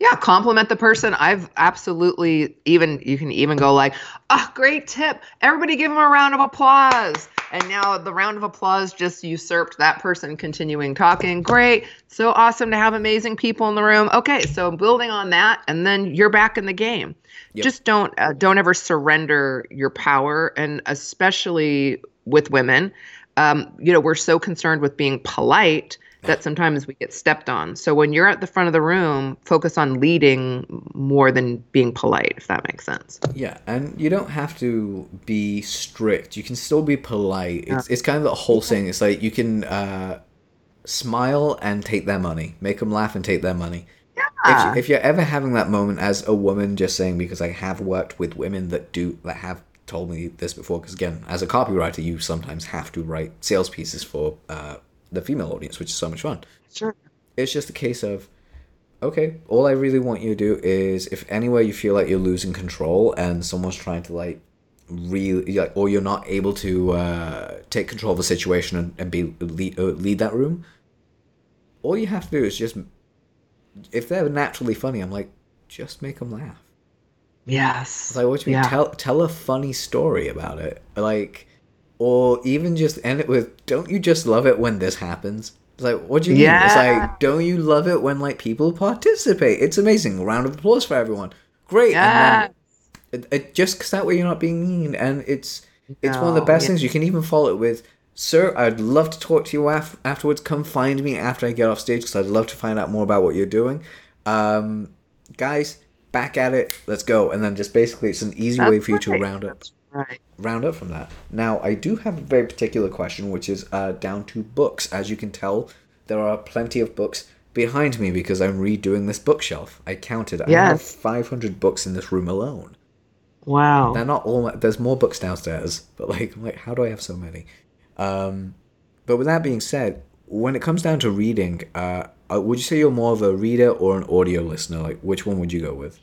Yeah, compliment the person. I've absolutely even you can even go like, "Ah, great tip. Everybody give him a round of applause." And now the round of applause just usurped that person continuing talking. Great. So awesome to have amazing people in the room. Okay, so building on that and then you're back in the game. Yep. Just don't uh, don't ever surrender your power and especially with women. Um, you know, we're so concerned with being polite that sometimes we get stepped on. So when you're at the front of the room, focus on leading more than being polite, if that makes sense. Yeah, and you don't have to be strict. You can still be polite. It's it's kind of the whole thing. It's like you can uh, smile and take their money, make them laugh and take their money. If, Yeah. you, if you're ever having that moment as a woman, just saying because I have worked with women that do that have told me this before. Because again, as a copywriter, you sometimes have to write sales pieces for uh, the female audience, which is so much fun. Sure. It's just a case of okay, all I really want you to do is if anywhere you feel like you're losing control and someone's trying to like really like or you're not able to uh, take control of the situation and, and be lead, uh, lead that room all you have to do is just if they're naturally funny i'm like just make them laugh Yes. it's like what do you mean? Tell tell a funny story about it. Like or even just end it with don't you just love it when this happens? It's like what do you mean? It's like don't you love it when like people participate? It's amazing. A round of applause for everyone. Great. Yeah. it, it, just because that way you're not being mean. And it's it's one of the best yeah. things. You can even follow it with sir i'd love to talk to you af- afterwards. Come find me after i get off stage because i'd love to find out more about what you're doing. Um, guys back at it let's go and then just basically it's an easy way for you to right. round up right. round up from that now i do have a very particular question which is uh, down to books as you can tell there are plenty of books behind me because i'm redoing this bookshelf i counted i have 500 books in this room alone Wow. they're not all. There's more books downstairs, but like, I'm like, how do I have so many? Um, but with that being said, when it comes down to reading, uh, uh, would you say you're more of a reader or an audio listener? Like, which one would you go with?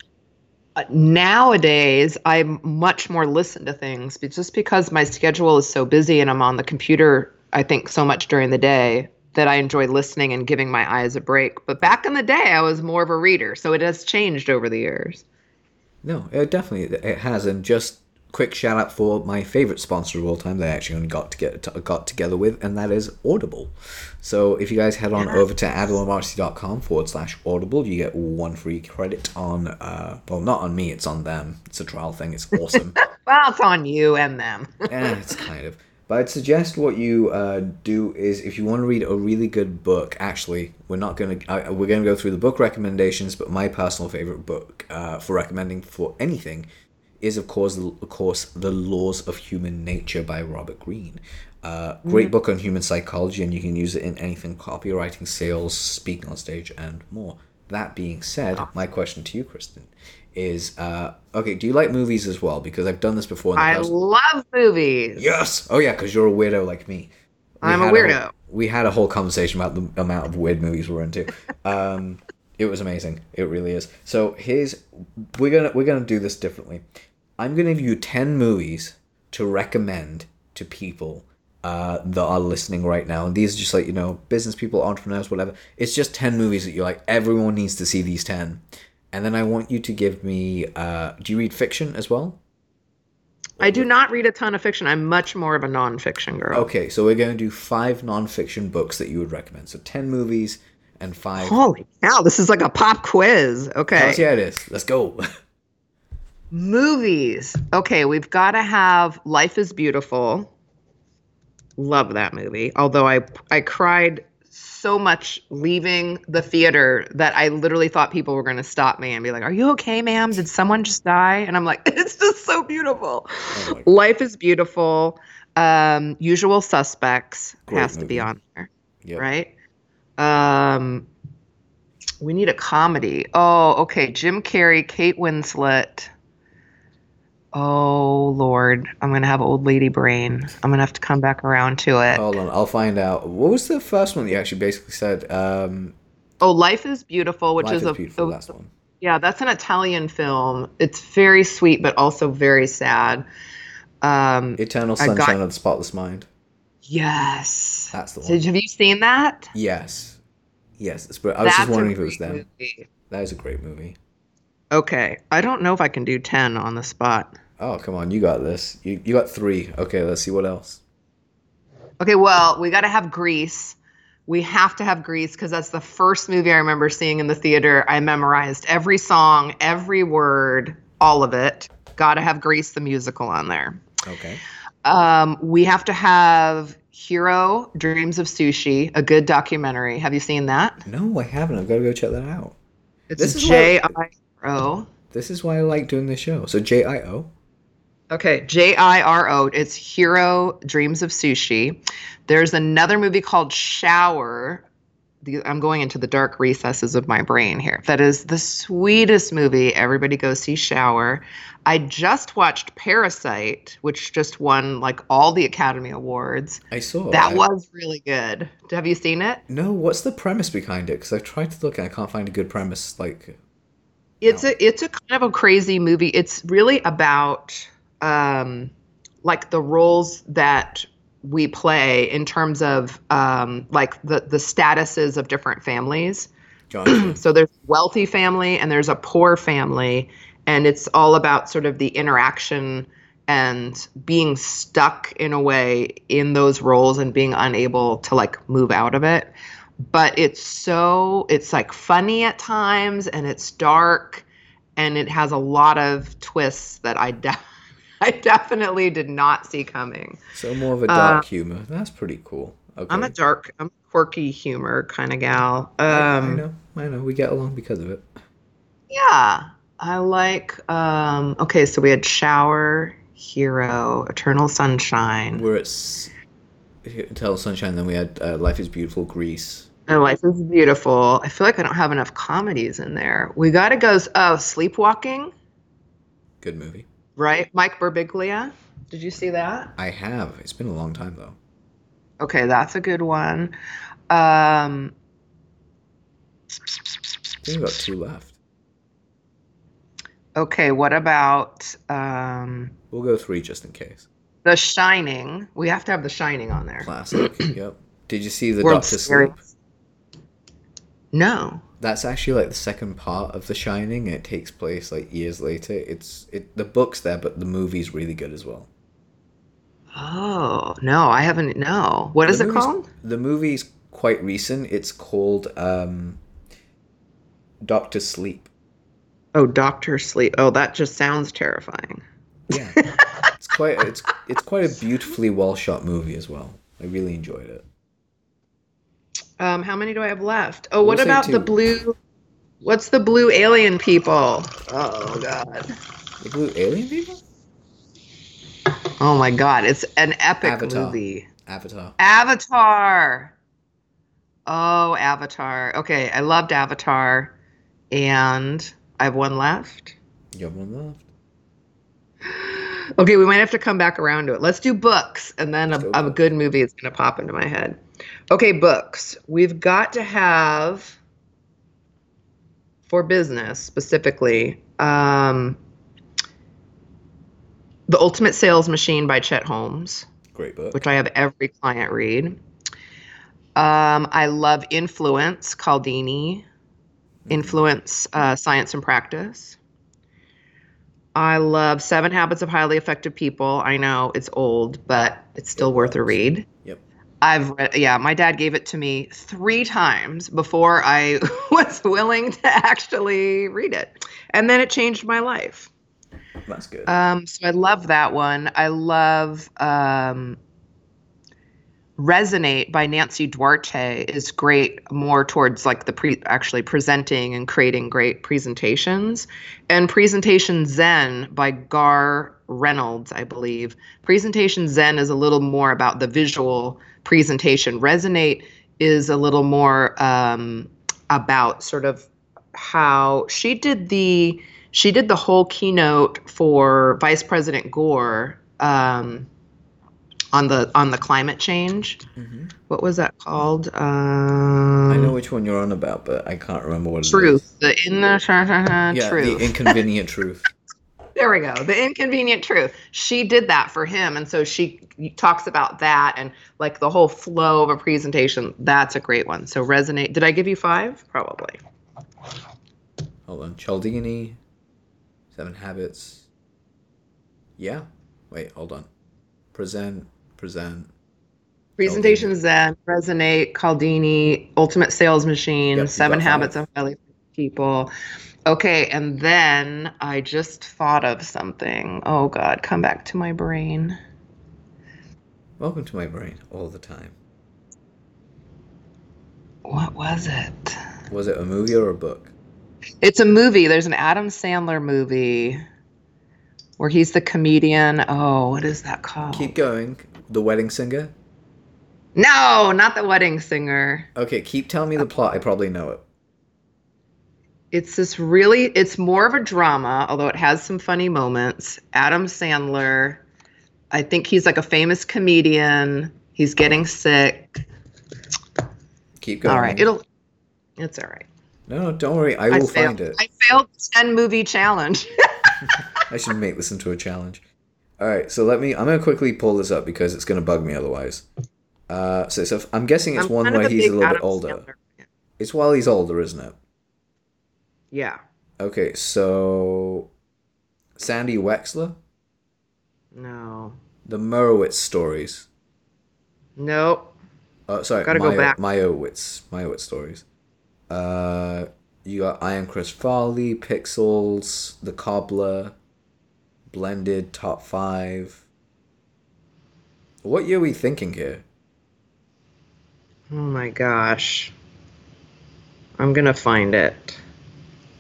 Uh, nowadays i much more listen to things but just because my schedule is so busy and i'm on the computer i think so much during the day that i enjoy listening and giving my eyes a break but back in the day i was more of a reader so it has changed over the years No, it definitely it has. And just quick shout out for my favorite sponsor of all time. that I actually only got to get got together with, and that is Audible. So if you guys head on over to adilamarsi.com forward slash Audible, you get one free credit on. Uh, well, not on me. It's on them. It's a trial thing. It's awesome. well it's on you and them yeah, it's kind of. But I'd suggest what you uh, do is if you want to read a really good book. Actually, we're not gonna uh, we're gonna go through the book recommendations, but my personal favorite book uh, for recommending for anything is of course of course the Laws of Human Nature by Robert Greene. Uh, great book on human psychology, and you can use it in anything copywriting, sales, speaking on stage, and more. That being said, my question to you, Kristen, is uh, okay. Do you like movies as well? Because I've done this before. In the i past. love movies Yes. Oh yeah, because you're a weirdo like me. We I'm a weirdo. whole- we had a whole conversation about the amount of weird movies we're into. Um, it was amazing. It really is. So here's we're gonna we're gonna do this differently. I'm gonna give you ten movies to recommend to people uh, that are listening right now. And these are just like you know business people, entrepreneurs, whatever. It's just ten movies that you're like everyone needs to see these ten. And then I want you to give me. Uh, do you read fiction as well? I do not read a ton of fiction. I'm much more of a nonfiction girl. Okay, so we're going to do five nonfiction books that you would recommend. So ten movies and five. Holy cow, this is like a pop quiz. Okay. yeah, it is. Let's go. Movies. Okay, we've got to have Life is Beautiful. Love that movie. Although I I cried so much leaving the theater that I literally thought people were going to stop me and be like, "Are you okay, ma'am? Did someone just die?" And I'm like, "It's just so beautiful." Oh Life is beautiful. Um, Usual Suspects Great has to be on there, Yep. right? Um, we need a comedy. Oh, okay. Jim Carrey, Kate Winslet. Oh Lord, I'm gonna have old lady brain. I'm gonna have to come back around to it. Hold on, I'll find out. What was the first one that you actually basically said? Um, Oh, Life is Beautiful, which Life is, is a beautiful. a- That's one. yeah, that's an Italian film. It's very sweet, but also very sad. Um, Eternal I got- Sunshine of the Spotless Mind. yes. That's the So, one. have you seen that? Yes, yes. It's, I was just That's a wondering if it was them. movie. That is a great movie. Okay, I don't know if I can do ten on the spot. Oh come on, you got this. You you got three. Okay, let's see what else. Okay, well, we got to have Grease. We have to have Grease because that's the first movie I remember seeing in the theater. I memorized every song, every word, all of it. Got to have Grease the musical on there. Okay. Um, we have to have Jiro Dreams of Sushi, a good documentary. Have you seen that? No, I haven't. I've got to go check that out. It's This is J I O. This is why I like doing this show. So J I O. Okay, J I R O. It's Jiro Dreams of Sushi. There's another movie called Shower. I'm going into the dark recesses of my brain here. That is the sweetest movie. Everybody go see Shower. I just watched Parasite, which just won like all the Academy Awards. I saw That I- was really good. Have you seen it? No, what's the premise behind it? Because I've tried to look and I can't find a good premise. Like, It's a it's a kind of a crazy movie. It's really about um like the roles that we play in terms of um like the the statuses of different families. gotcha. So there's a wealthy family and there's a poor family and it's all about sort of the interaction and being stuck in a way in those roles and being unable to like move out of it but it's so it's like funny at times and it's dark and it has a lot of twists that I de- I definitely did not see coming. so more of a dark humor. That's pretty cool. Okay. Uh, I'm a dark, I'm a quirky humor kind of gal. Um, I, I know. I know. We get along because of it. Yeah, I like. Um, okay, so we had Shower, Jiro, Eternal Sunshine, We're at S- Eternal Sunshine. Then we had uh, Life is Beautiful, Grease. And Life is Beautiful. I feel like I don't have enough comedies in there. We got to go. Oh, Sleepwalking, Good movie. right? Mike Birbiglia. Did you see that? I have. It's been a long time though. Okay, that's a good one. Um, I think we've got two left. okay, what about um, We'll go three just in case. The Shining? We have to have The Shining on there. Classic. yep. Did you see the World Doctor. Sleep? No. That's actually like the second part of The Shining. It takes place like years later. It's it the book's there, but the movie's really good as well. Oh no, I haven't. No, what is The it called? The movie's quite recent. It's called um, Doctor Sleep. Oh, Doctor Sleep. Oh, that just sounds terrifying. Yeah, it's quite it's it's quite a beautifully well shot movie as well. I really enjoyed it. Um, how many do I have left? Oh, what We'll about the blue? What's the blue alien people? Oh God. The blue alien people. Oh my God, it's an epic Avatar. movie. Avatar. Avatar. Oh, Avatar. Okay, I loved Avatar, and I have one left. You have one left. Okay, we might have to come back around to it. Let's do books, and then a, a good movie is going to pop into my head. Okay, books. We've got to have, for business specifically, um, The Ultimate Sales Machine by Chet Holmes, Great book. which I have every client read. Um, I love Influence, Cialdini. Mm-hmm. Influence, uh, Science and Practice. I love Seven Habits of Highly Effective People. I know it's old, but it's still worth a read. I've read, yeah, my dad gave it to me three times before I was willing to actually read it. And then it changed my life. That's good. Um, so I love that one. I love um, Resonate by Nancy Duarte is great more towards like the pre actually presenting and creating great presentations. And Presentation Zen by Garr Reynolds, I believe. Presentation Zen is a little more about the visual presentation. Resonate is a little more um, about sort of how she did the she did the whole keynote for Vice President Gore um, on the on the climate change. Mhm. What was that called? Um, I know which one you're on about, but I can't remember what it is. truth. The in the Yeah, truth. the inconvenient truth. There we go. The inconvenient truth. She did that for him, and so she talks about that and like the whole flow of a presentation. That's a great one. So resonate. Did I give you five? Probably. Hold on. Cialdini, Seven Habits. Yeah. Wait, hold on. Present, present. Presentation Zen, Resonate, Cialdini, Ultimate Sales Machine, Yep, Seven. Habits of Highly People. Okay, and then I just thought of something. Oh God, come back to my brain. Welcome to my brain all the time. What was it? Was it a movie or a book? It's a movie. There's an Adam Sandler movie where he's the comedian. Oh, what is that called? Keep going. The Wedding Singer. no, not the wedding singer. Okay, keep telling me the uh, plot. I probably know it. It's this really it's more of a drama, although it has some funny moments. Adam Sandler, I think he's like a famous comedian. He's getting sick. Keep going. All right, it'll it's all right. No, no, don't worry. I will failed. find it. I failed the 10 movie challenge. I should make this into a challenge. All right, so let me. I'm gonna quickly pull this up because it's gonna bug me otherwise. Uh, so, so I'm guessing it's I'm one where he's a little bit older. Sandler. It's while he's older, isn't it? Yeah. Okay, so Sandy Wexler, No. the Meyerowitz stories. Nope. Oh, sorry, Gotta go back. Meyerowitz, Meyerowitz stories. Uh, you got Iron Chris Farley, Pixels, The Cobbler, Blended Top Five. What year are we thinking here? Oh my gosh. I'm to find it.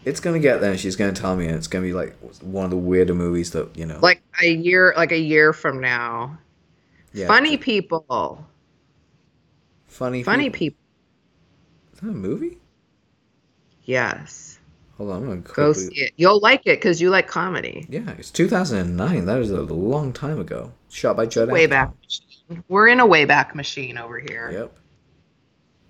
It's gonna get there, and she's gonna tell me, and it's gonna be like one of the weirder movies that you know. Like a year like a year from now. yeah, Funny people. funny, Funny people. people. Is that a movie? Yes. Hold on, I'm gonna Go see it. You'll like it because you like comedy. Yeah, it's 2009. That is a long time ago. Shot by Judd Way back. machine. We're in a wayback machine over here. Yep.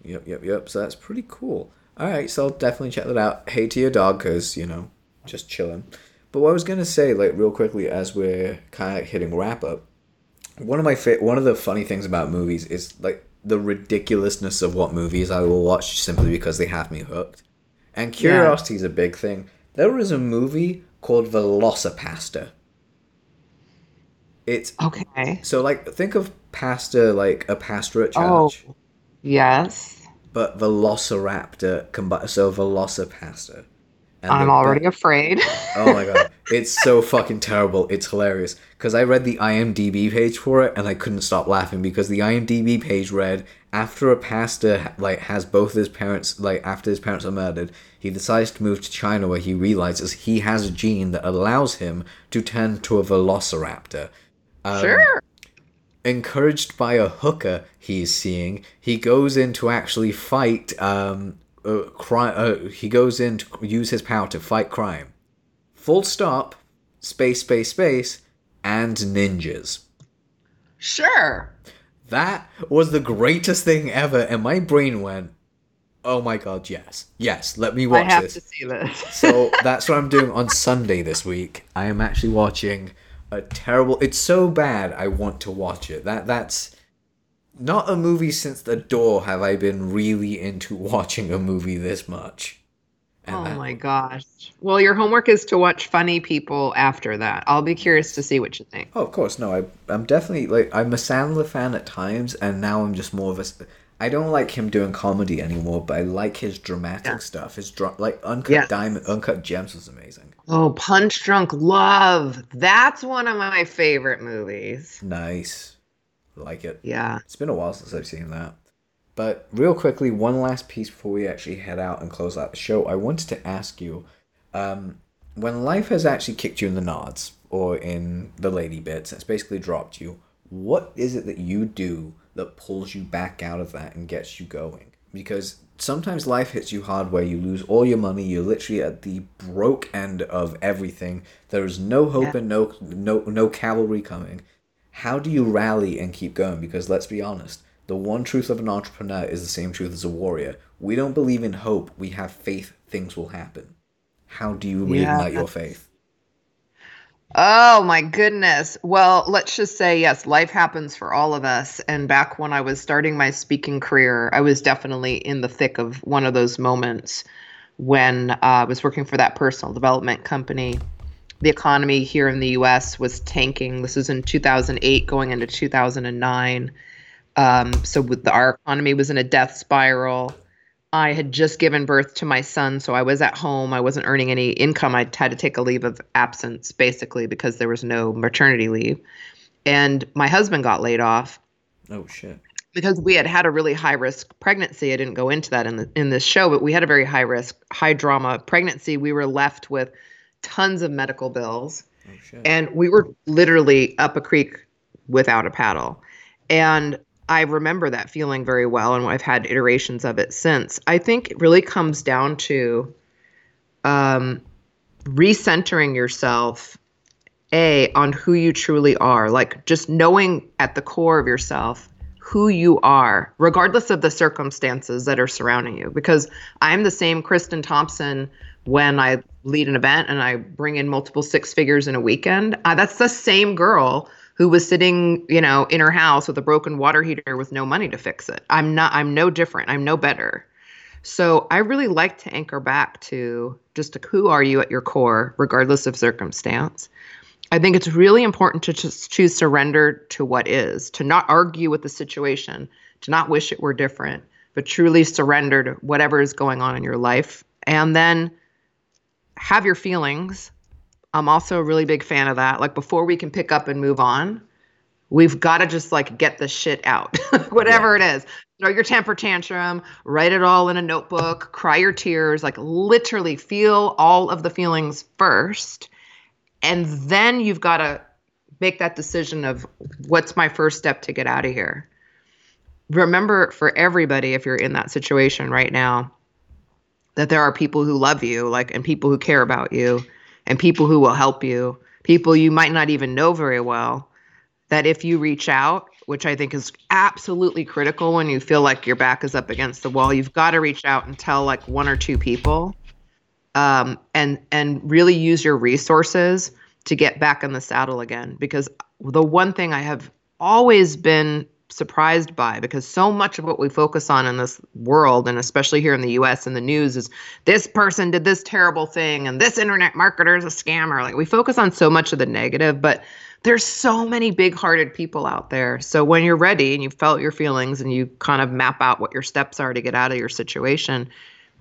Yep, yep, yep. So that's pretty cool. All right, so I'll definitely check that out. Hey to your dog, cause you know, just chilling. But what I was gonna say, like real quickly, as we're kind of hitting wrap up, one of my fa- one of the funny things about movies is like the ridiculousness of what movies I will watch simply because they have me hooked. And curiosity is a big thing. There was a movie called Velocipasta. It's Okay. so like think of pasta like a pasta at Oh. Yes. But Velociraptor so Velocipasta. And I'm already afraid. Oh my god, it's so fucking terrible. It's hilarious because I read the IMDb page for it and I couldn't stop laughing because the IMDb page read after a pastor like has both his parents like after his parents are murdered, he decides to move to China where he realizes he has a gene that allows him to turn to a Velociraptor. Um, sure. Encouraged by a hooker he's seeing, he goes in to actually fight. Um, uh, crime. Uh, he goes in to use his power to fight crime. Full stop. Space, space, space, and ninjas. Sure. That was the greatest thing ever, and my brain went, "Oh my god, yes, yes, let me watch I have this." to see this. so that's what I'm doing on Sunday this week. I am actually watching a terrible. It's so bad. I want to watch it. That that's not a movie since The Door have I been really into watching a movie this much. And oh that, my gosh. Well, your homework is to watch funny people after that. I'll be curious to see what you think. Oh, of course. No, I, I'm definitely like I'm a Sandler fan at times, and now I'm just more of a. I don't like him doing comedy anymore, but I like his dramatic yeah. stuff. His dr- like Uncut yes. Diamond, Uncut Gems was amazing. Oh, Punch Drunk Love. That's one of my favorite movies. Nice. Like it. Yeah. It's been a while since I've seen that. But real quickly, one last piece before we actually head out and close out the show. I wanted to ask you, um, when life has actually kicked you in the nods or in the lady bits, it's basically dropped you. What is it that you do that pulls you back out of that and gets you going? Because sometimes life hits you hard where you lose all your money. You're literally at the broke end of everything. There is no hope yeah. and no no no cavalry coming. How do you rally and keep going? Because let's be honest, the one truth of an entrepreneur is the same truth as a warrior. We don't believe in hope. We have faith things will happen. How do you reignite yeah. your faith? Oh my goodness. Well, let's just say yes, life happens for all of us. And back when I was starting my speaking career, I was definitely in the thick of one of those moments when uh, I was working for that personal development company. The economy here in the US was tanking. This was in 2008 going into 2009 um, so the, our economy was in a death spiral. I had just given birth to my son, so I was at home. I wasn't earning any income. I had to take a leave of absence basically because there was no maternity leave. And my husband got laid off. Oh shit. Because we had had a really high risk pregnancy. I didn't go into that in the in this show, but we had a very high risk, high drama pregnancy. We were left with tons of medical bills. Oh, and we were literally up a creek without a paddle. And I remember that feeling very well, and I've had iterations of it since. I think it really comes down to um, recentering yourself, A, on who you truly are, like just knowing at the core of yourself who you are, regardless of the circumstances that are surrounding you. Because I'm the same Kristen Thompson when I lead an event and I bring in multiple six figures in a weekend. Uh, that's the same girl who was sitting, you know, in her house with a broken water heater with no money to fix it. I'm not I'm no different. I'm no better. So I really like to anchor back to just who are you at your core, regardless of circumstance. I think it's really important to just choose surrender to what is, to not argue with the situation, to not wish it were different, but truly surrender to whatever is going on in your life. And then have your feelings, I'm also a really big fan of that. Like before we can pick up and move on, we've got to just like get the shit out, whatever yeah. it is. Throw your temper tantrum, write it all in a notebook, cry your tears, like literally feel all of the feelings first. And then you've got to make that decision of what's my first step to get out of here. Remember for everybody, if you're in that situation right now, that there are people who love you, like, and people who care about you and people who will help you, people you might not even know very well, that if you reach out, which I think is absolutely critical when you feel like your back is up against the wall, you've got to reach out and tell like one or two people um, and and really use your resources to get back in the saddle again. Because the one thing I have always been surprised by because so much of what we focus on in this world and especially here in the US and the news is this person did this terrible thing and this internet marketer is a scammer. Like we focus on so much of the negative but there's so many big-hearted people out there. So when you're ready and you've felt your feelings and you kind of map out what your steps are to get out of your situation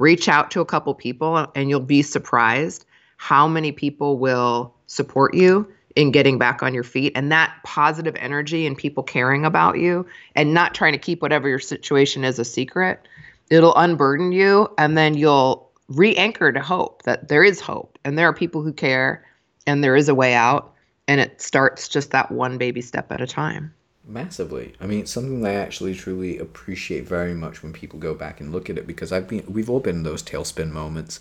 reach out to a couple people and you'll be surprised how many people will support you in getting back on your feet and that positive energy and people caring about you and not trying to keep whatever your situation is a secret it'll unburden you and then you'll re-anchor to hope that there is hope and there are people who care and there is a way out and it starts just that one baby step at a time. Massively. I mean it's something i actually truly appreciate very much when people go back and look at it because i've been we've all been in those tailspin moments.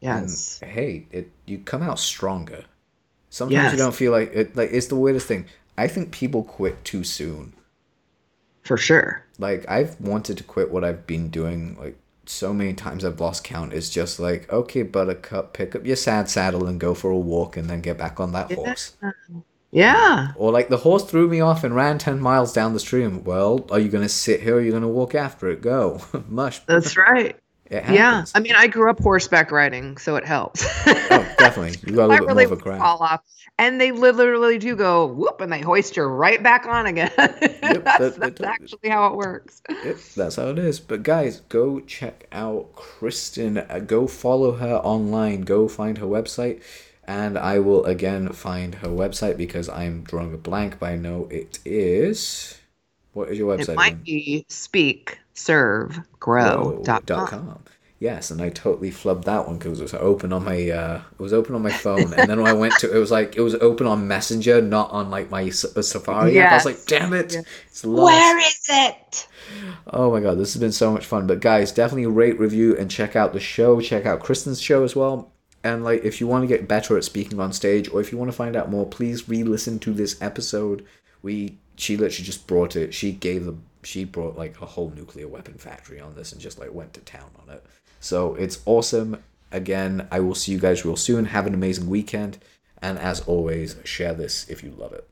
Yes. and, hey it you come out stronger Sometimes yes. you don't feel like it. Like it's the weirdest thing. I think people quit too soon. For sure. Like I've wanted to quit what I've been doing. Like so many times I've lost count. It's just like okay, Buttercup, pick up your sad saddle and go for a walk, and then get back on that yeah. horse. Yeah. Or like the horse threw me off and ran ten miles down the stream. Well, are you gonna sit here? or Are you gonna walk after it? Go, mush. That's right. Yeah. I mean, I grew up horseback riding, so it helps. oh, definitely. You got a I little bit really more of a would fall off, and they literally do go whoop, and they hoist you right back on again. that- that's that that's actually how it works. Yep, that's how it is. But guys, go check out Kristen. Uh, go follow her online. Go find her website. And I will again find her website because I'm drawing a blank, but I know it is. What is your website? It might again? be speak, serve, grow dot dot com. com. Yes, and I totally flubbed that one because it was open on my uh, it was open on my phone, and then when I went to it was like it was open on Messenger, not on like my uh, Safari app. I was like, damn it, it's lost. Where is it? Oh my god, this has been so much fun. But guys, definitely rate, review, and check out the show. Check out Kristen's show as well. And like, if you want to get better at speaking on stage, or if you want to find out more, please re-listen to this episode. We she literally just brought it. She gave the she brought like a whole nuclear weapon factory on this and just like went to town on it. So it's awesome. Again, I will see you guys real soon. Have an amazing weekend. And as always, share this if you love it.